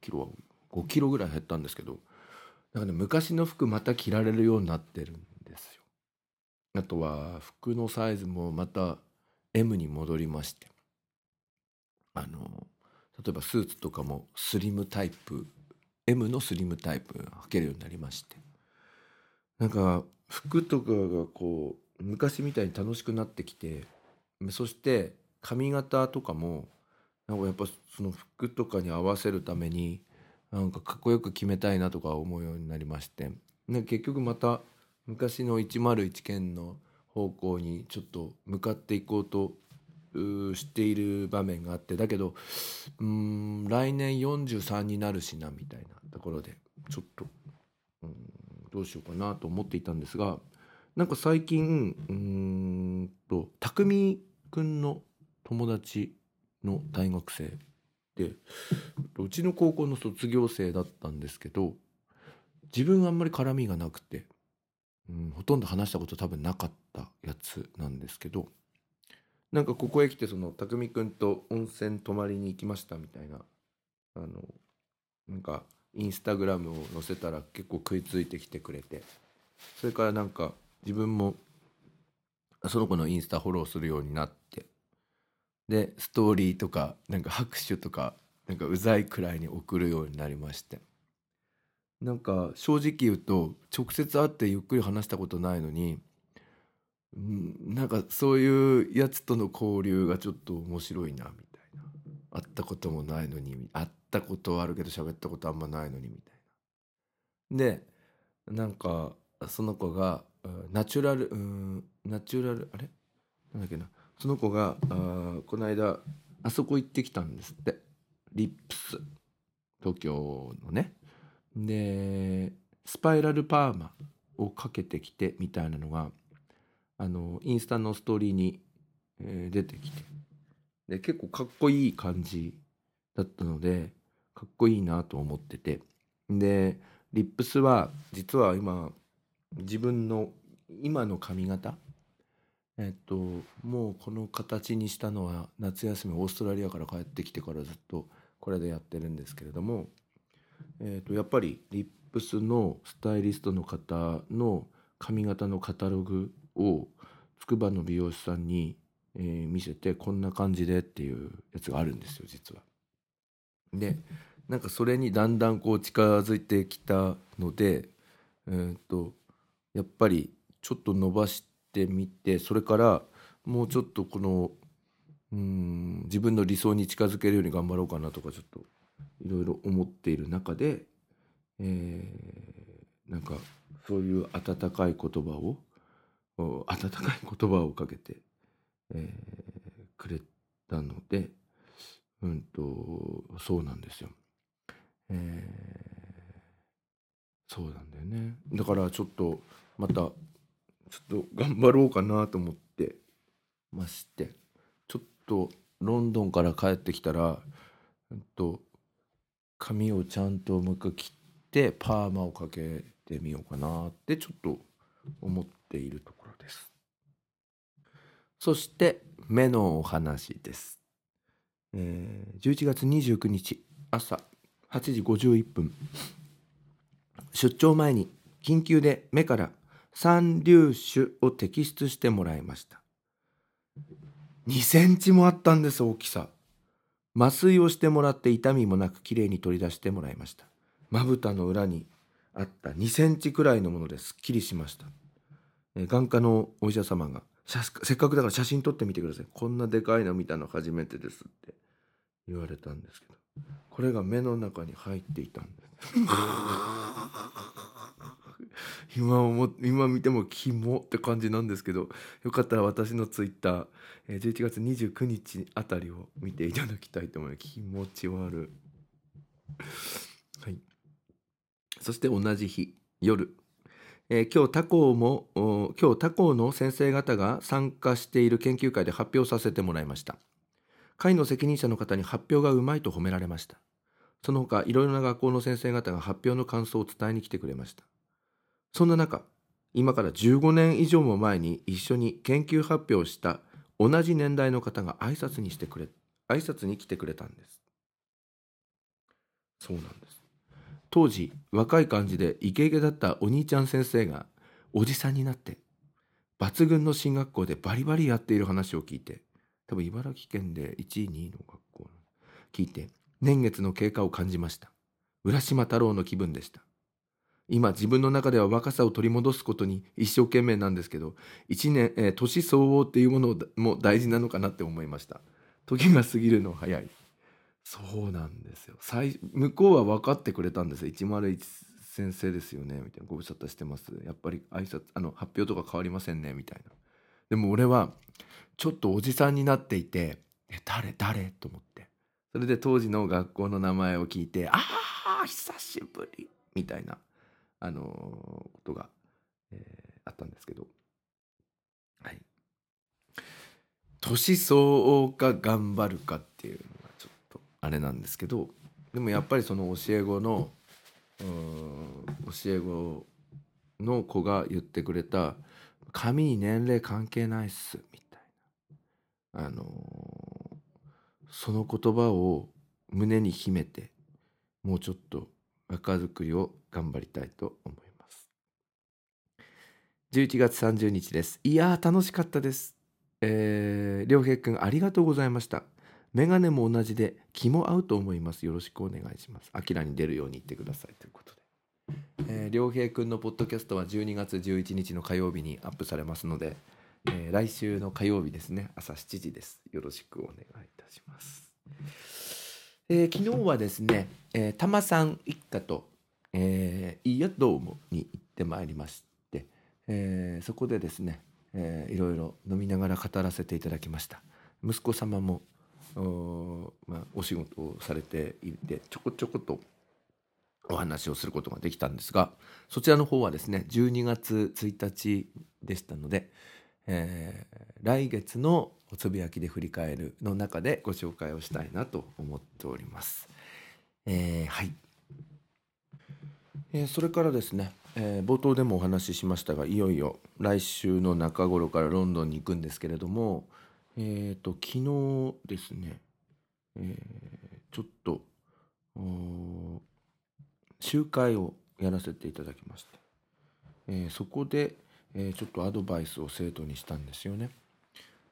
キロは5キロぐらい減ったんですけどなんかね昔の服また着られるようになってるんですよ。あとは服のサイズもまた M に戻りましてあの例えばスーツとかもスリムタイプ M のスリムタイプ履けるようになりまして。なんか服とかがこう昔みたいに楽しくなってきてそして髪型とかもなんかやっぱその服とかに合わせるためになんかかっこよく決めたいなとか思うようになりまして。結局また昔の101件の方向にちょっと向かっていこうとしている場面があってだけどうん来年43になるしなみたいなところでちょっとうん。どうしようかなと思っていたんですがなんか最近うんと匠くんの友達の大学生でうちの高校の卒業生だったんですけど自分あんまり絡みがなくてうん、ほとんど話したこと多分なかったやつなんですけどなんかここへ来てその匠くんと温泉泊まりに行きましたみたいなあのなんかインスタグラムを載せたら結構食いついてきてくれてそれからなんか自分もその子のインスタフォローするようになってでストーリーとかなんか拍手とかなんかうざいくらいに送るようになりまして。なんか正直言うと直接会ってゆっくり話したことないのになんかそういうやつとの交流がちょっと面白いなみたいな。会ったこともないのに会ったことはあるけど喋ったことあんまないのにみたいな。でなんかその子がナチュラルうんナチュラルあれ？なんだっけな。その子があこの間あそこ行ってきたんですって。リップス。東京のね。でスパイラルパーマをかけてきてみたいなのがあのインスタのストーリーに、えー、出てきて。で結構かっこいい感じだったのでかっこいいなと思ってて。でリップスは実は今自分の今の髪型？えっともうこの形にしたのは夏休みオーストラリアから帰ってきてからずっとこれでやってるんですけれども。えー、とやっぱりリップスのスタイリストの方の髪型のカタログを筑波の美容師さんに、えー、見せてこんな感じでっていうやつがあるんですよ実は。でなんかそれにだんだんこう近づいてきたので、えーと、やっぱりちょっと伸ばしてみてそれからもうちょっとこのうん自分の理想に近づけるように頑張ろうかなとかちょっといろいろ思っている中で、えー、なんかそういう温かい言葉を温かい言葉をかけて、えー、くれたのでうんとそうなんですよ。え、そうなんだよね。だからちょっとまたちょっと頑張ろうかなと思ってましてちょっとロンドンから帰ってきたら、うんと、髪をちゃんともう一回切ってパーマをかけてみようかなってちょっと思っているところです。そして目のお話です。えー、11月29日朝8時51分。出張前に緊急で目から三粒子を摘出してもらいました。2センチもあったんです大きさ。麻酔をしてもらって痛みもなくきれいに取り出してもらいました。まぶたの裏にあった2センチくらいのものですっきりしました、眼科のお医者様がせっかくだから写真撮ってみてください。こんなでかいの見たの初めてですって言われたんですけど。これが目の中に入っていたんです。今思今見てもキモって感じなんですけどよかったら私のツイッター11月29日あたりを見ていただきたいと思います。気持ち悪はい。そして同じ日夜。えー、今日他校も今日他校の先生方が参加している研究会で発表させてもらいました。会の責任者の方に発表がうまいと褒められました。その他、いろいろな学校の先生方が発表の感想を伝えに来てくれました。そんな中、今から15年以上も前に一緒に研究発表した同じ年代の方が挨拶にしてくれ、挨拶に来てくれたんです。そうなんです。当時、若い感じでイケイケだったお兄ちゃん先生がおじさんになって、抜群の進学校でバリバリやっている話を聞いて、多分茨城県で1位2位の学校聞いて年月の経過を感じました。浦島太郎の気分でした。今自分の中では若さを取り戻すことに一生懸命なんですけど1年、えー、年相応っていうものも大事なのかなって思いました。時が過ぎるの早い。そうなんですよ。向こうは分かってくれたんですよ。101先生ですよね。みたいな。ご無沙汰してます。やっぱり挨拶あの発表とか変わりませんね。みたいな。でも俺はちょっとおじさんになっていて「え誰誰?」と思って。それで当時の学校の名前を聞いて「ああ久しぶり」みたいな、あのー、ことが、えー、あったんですけど。はい。年相応か頑張るかっていうのがちょっとあれなんですけどでもやっぱりその教え子の教え子の子が言ってくれた「髪に年齢関係ないっす」みあのその言葉を胸に秘めてもうちょっと若作りを頑張りたいと思います。11月30日です。いやー楽しかったです。えー、良平くんありがとうございました。メガネも同じで気も合うと思います。よろしくお願いします。アキラに出るように言ってください。ということで。えー、良平くんのポッドキャストは12月11日の火曜日にアップされますのでえー、来週の火曜日ですね。朝7時です。よろしくお願いいたします、えー、昨日はですね、えー、たまさん一家と、えー、いいやどうもに行ってまいりまして、えー、そこでですね、えー、いろいろ飲みながら語らせていただきました。息子様もお,、まあ、お仕事をされていてちょこちょことお話をすることができたんですがそちらの方はですね12月1日でしたので、えー、来月のおつぶやきで振り返るの中でご紹介をしたいなと思っております。えー、はい、えー、それからですね、えー、冒頭でもお話ししましたがいよいよ来週の中頃からロンドンに行くんですけれども、えーと、昨日ですね、え、ちょっと集会をやらせていただきまして、え、そこで、えー、ちょっとアドバイスを生徒にしたんですよね。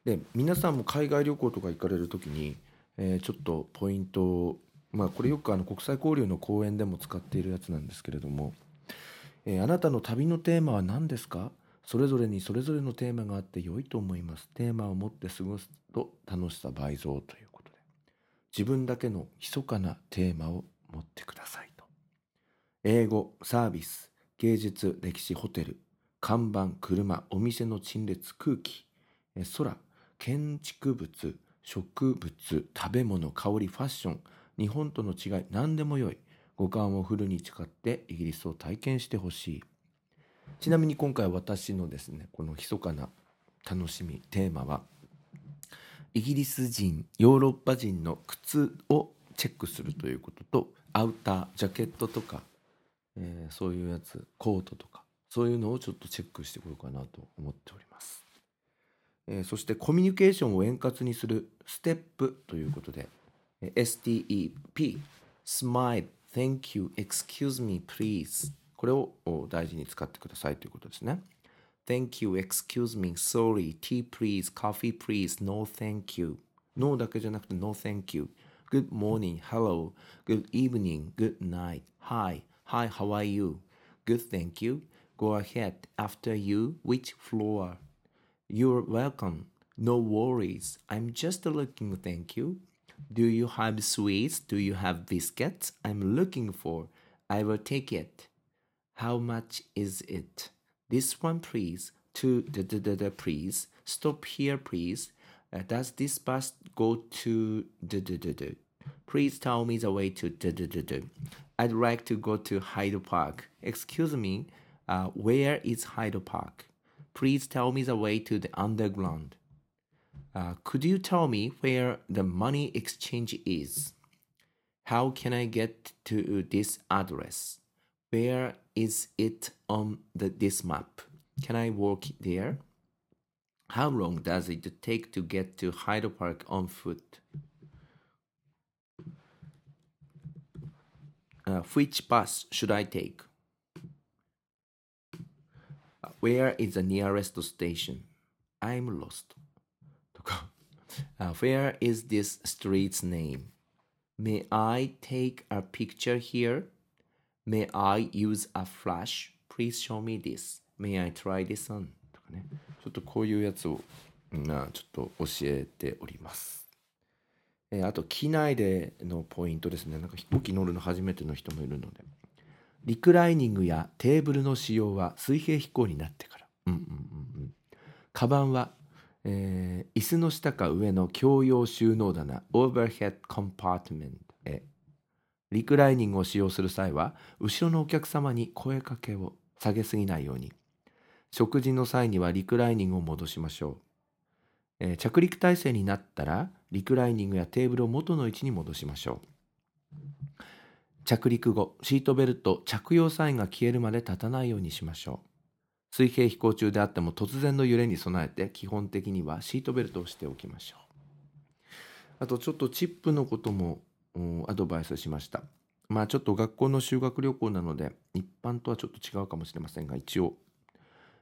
で皆さんも海外旅行とか行かれる時に、えー、ちょっとポイントをまあこれよくあの国際交流の講演でも使っているやつなんですけれども、えー、あなたの旅のテーマは何ですか？それぞれにそれぞれのテーマがあって良いと思います。テーマを持って過ごすと楽しさ倍増ということで自分だけの密かなテーマを持ってくださいと。英語、サービス、芸術、歴史、ホテル、看板、車、お店の陳列、空気、空、建築物、植物食べ物香りファッション日本との違い何でもよい。五感をフルに使ってイギリスを体験してほしい。ちなみに今回私のですねこの密かな楽しみテーマはイギリス人ヨーロッパ人の靴をチェックするということとアウタージャケットとか、えーそういうやつコートとかそういうのをちょっとチェックしてこようかなと思っております、えーそしてコミュニケーションを円滑にするステップということでえー STEP Smile Thank you Excuse me please これを大事に使ってくださいということですね Thank you, excuse me, sorry, tea please, coffee please, no thank you. No だけじゃなくて no thank you. Good morning, hello, good evening, good night, hi, hi, how are you? Good, thank you. Go ahead, after you, which floor? You're welcome. No worries. I'm just looking, thank you. Do you have sweets? Do you have biscuits? I'm looking for. I will take it. How much is it? This one, please. Two, da, da, da, da, please. Stop here, please. Uh, does this bus go to da, da, da, da? Please tell me the way to da, da, da, da. I'd like to go to Hyde Park. Excuse me, uh, where is Hyde Park? Please tell me the way to the underground. Uh, could you tell me where the money exchange is? How can I get to this address? Where is it on the, this map? Can I walk there? How long does it take to get to Hyde Park on foot? Uh, which bus should I take? Where is the nearest station? I'm lost. とか、uh, Where is this street's name? May I take a picture here? May I use a flash? Please show me this. May I try this on? とかね。ちょっとこういうやつを、なちょっと教えております。えーあと、機内でのポイントですね。なんか飛行機乗るの初めての人もいるので。リクライニングやテーブルの使用は水平飛行になってから。うんうんうん。カバンは、えー椅子の下か上の共用収納棚、オーバーヘッドコンパートメントへ。リクライニングを使用する際は、後ろのお客様に声かけを下げすぎないように。食事の際にはリクライニングを戻しましょう。えー着陸体制になったら、リクライニングやテーブルを元の位置に戻しましょう。着陸後、シートベルト着用サインが消えるまで立たないようにしましょう。水平飛行中であっても突然の揺れに備えて基本的にはシートベルトをしておきましょう。あとちょっとチップのこともアドバイスしました。まあちょっと学校の修学旅行なので一般とはちょっと違うかもしれませんが一応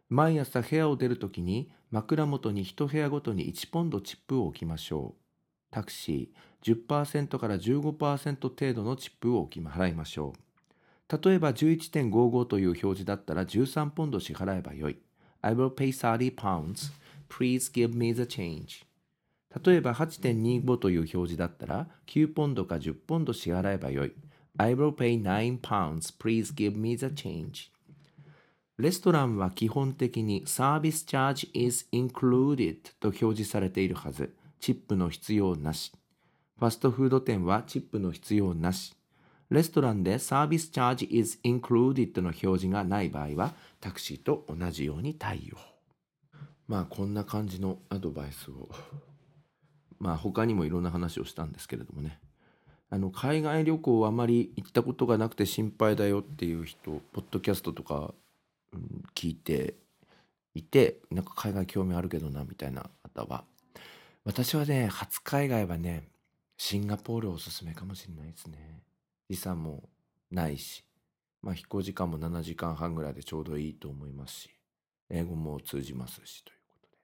毎朝部屋を出るときに枕元に1部屋ごとに1ポンドチップを置きましょう。タクシー10%から15%程度のチップを払いましょう。例えば11.55という表示だったら13ポンド支払えばよい。I will pay 30 pounds. Please give me the change. 例えば8.25という表示だったら9ポンドか10ポンド支払えばよい。Restaurant レストランは基本的にサービスチャージ is included と表示されているはず。チップの必要なし。ファストフード店はチップの必要なし。レストランで Service charge is included の表示がない場合はタクシーと同じように対応。まあこんな感じのアドバイスを。まあ他にもいろんな話をしたんですけれどもね。あの海外旅行あまり行ったことがなくて心配だよっていう人、ポッドキャストとか、聞いていて、なんか海外興味あるけどなみたいな方は、私はね、初海外はね、シンガポールおすすめかもしれないですね。時差もないし、まあ飛行時間も7時間半ぐらいでちょうどいいと思いますし、英語も通じますしということで、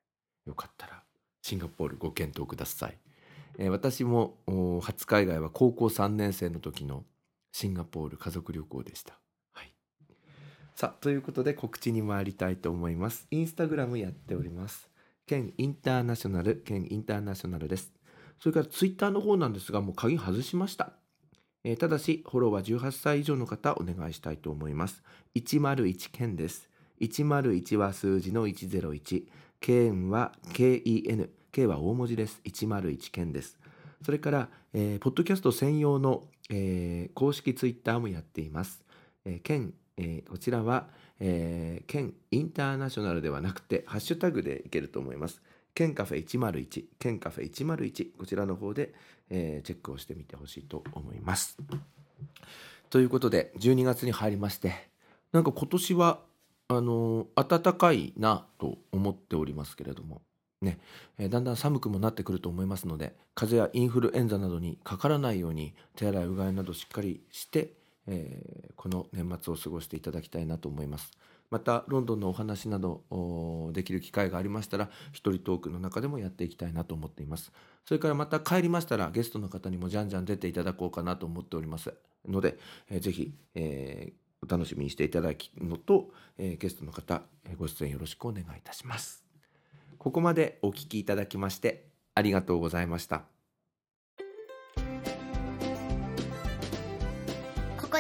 よかったらシンガポールご検討ください。えー私も初海外は高校3年生の時のシンガポール家族旅行でした。はい。さあ、ということで告知に参りたいと思います。インスタグラムやっております。県インターナショナル、県インターナショナルです。それからツイッターの方なんですが、もう鍵外しました。えーただし、フォローは18歳以上の方お願いしたいと思います。101県です。101は数字の101。県は KEN。K は大文字です101件ですそれから、えーポッドキャスト専用の、えー公式ツイッターもやっています、えー、県、えーこちらは、えー県インターナショナルではなくてハッシュタグでいけると思います。県カフェ101県カフェ101こちらの方で、えーチェックをしてみてほしいと思います。ということで12月に入りましてなんか今年はあのー暖かいなと思っておりますけれどもね、えーだんだん寒くもなってくると思いますので風邪やインフルエンザなどにかからないように手洗いうがいなどしっかりして、えーこの年末を過ごしていただきたいなと思います。またロンドンのお話などできる機会がありましたら一人トークの中でもやっていきたいなと思っています。それからまた帰りましたらゲストの方にもじゃんじゃん出ていただこうかなと思っております。ので、えーぜひ、えーお楽しみにしていただきのと、えーゲストの方、えーご出演よろしくお願いいたします。ここまでお聞きいただきましてありがとうございました。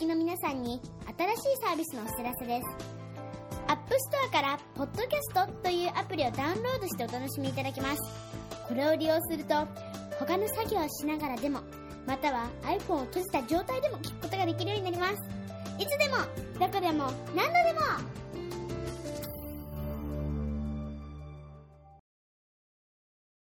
きの皆さんに新しいサービスのお知らせです。App Store からポッドキャストというアプリをダウンロードしてお楽しみいただけます。これを利用すると他の作業をしながらでもまたは iPhone を閉じた状態でも聞くことができるようになります。いつでもどこでも何度でも